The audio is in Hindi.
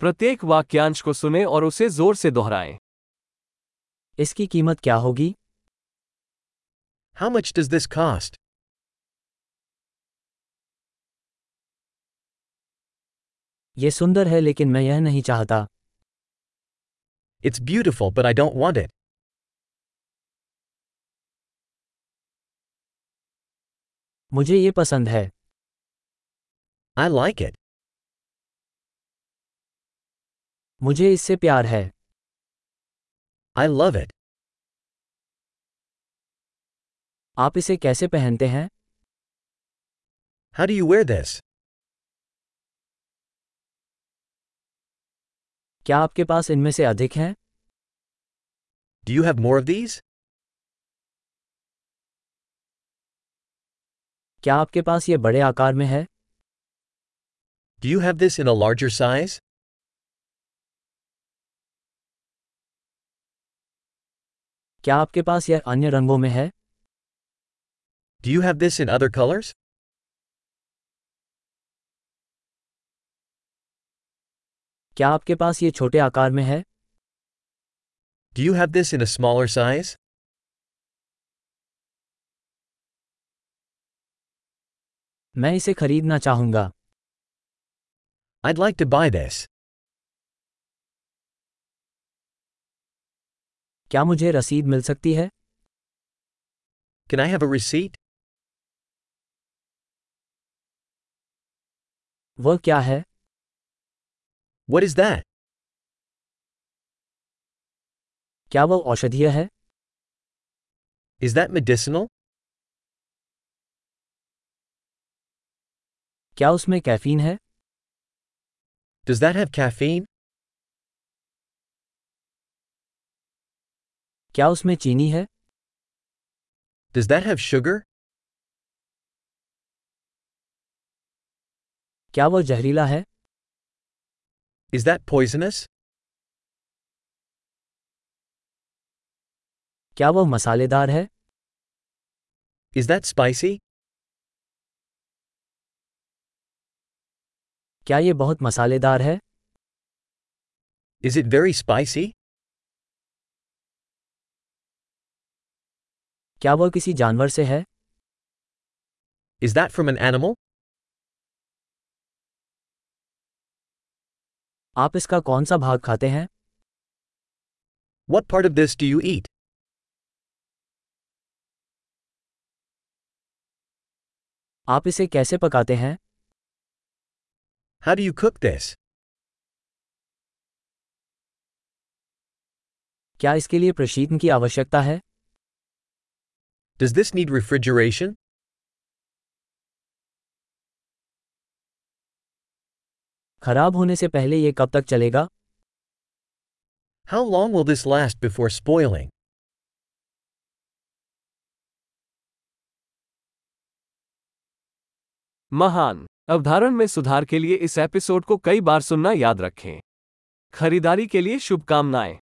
प्रत्येक वाक्यांश को सुने और उसे ज़ोर से दोहराएँ इसकी कीमत क्या होगी How much does this cost? ये सुंदर है लेकिन मैं यह नहीं चाहता It's beautiful, but I don't want it. मुझे ये पसंद है I like it. मुझे इससे प्यार है। आई लव इट आप इसे कैसे पहनते हैं? हर यू वेयर दिस क्या आपके पास इनमें से अधिक हैं? Do you have more of these क्या आपके पास ये बड़े आकार में है? Do you have this in a larger size क्या आपके पास यह अन्य रंगों में है? Do you have this in other colours क्या आपके पास ये छोटे आकार में है? Do you have this in a smaller size मैं इसे खरीदना चाहूँगा। I like to buy this क्या मुझे रसीद मिल सकती है Can I have a receipt? वह क्या है What is that? क्या वह औषधीय है Is that medicinal? क्या उसमें कैफीन है Does that have caffeine? क्या उसमें चीनी है Does that have sugar? क्या वह जहरीला है Is that poisonous? क्या वह मसालेदार है Is that spicy? क्या ये बहुत मसालेदार है Is it very spicy? क्या वो किसी जानवर से है? Is that from an animal आप इसका कौन सा भाग खाते हैं? What part this do you eat आप इसे कैसे पकाते हैं? हाउ यू कुक दिस क्या इसके लिए प्रशीतन की आवश्यकता है? Does this need refrigeration? खराब होने से पहले ये कब तक चलेगा How long will this last before spoiling? महान अवधारण में सुधार के लिए इस एपिसोड को कई बार सुनना याद रखें खरीदारी के लिए शुभकामनाएँ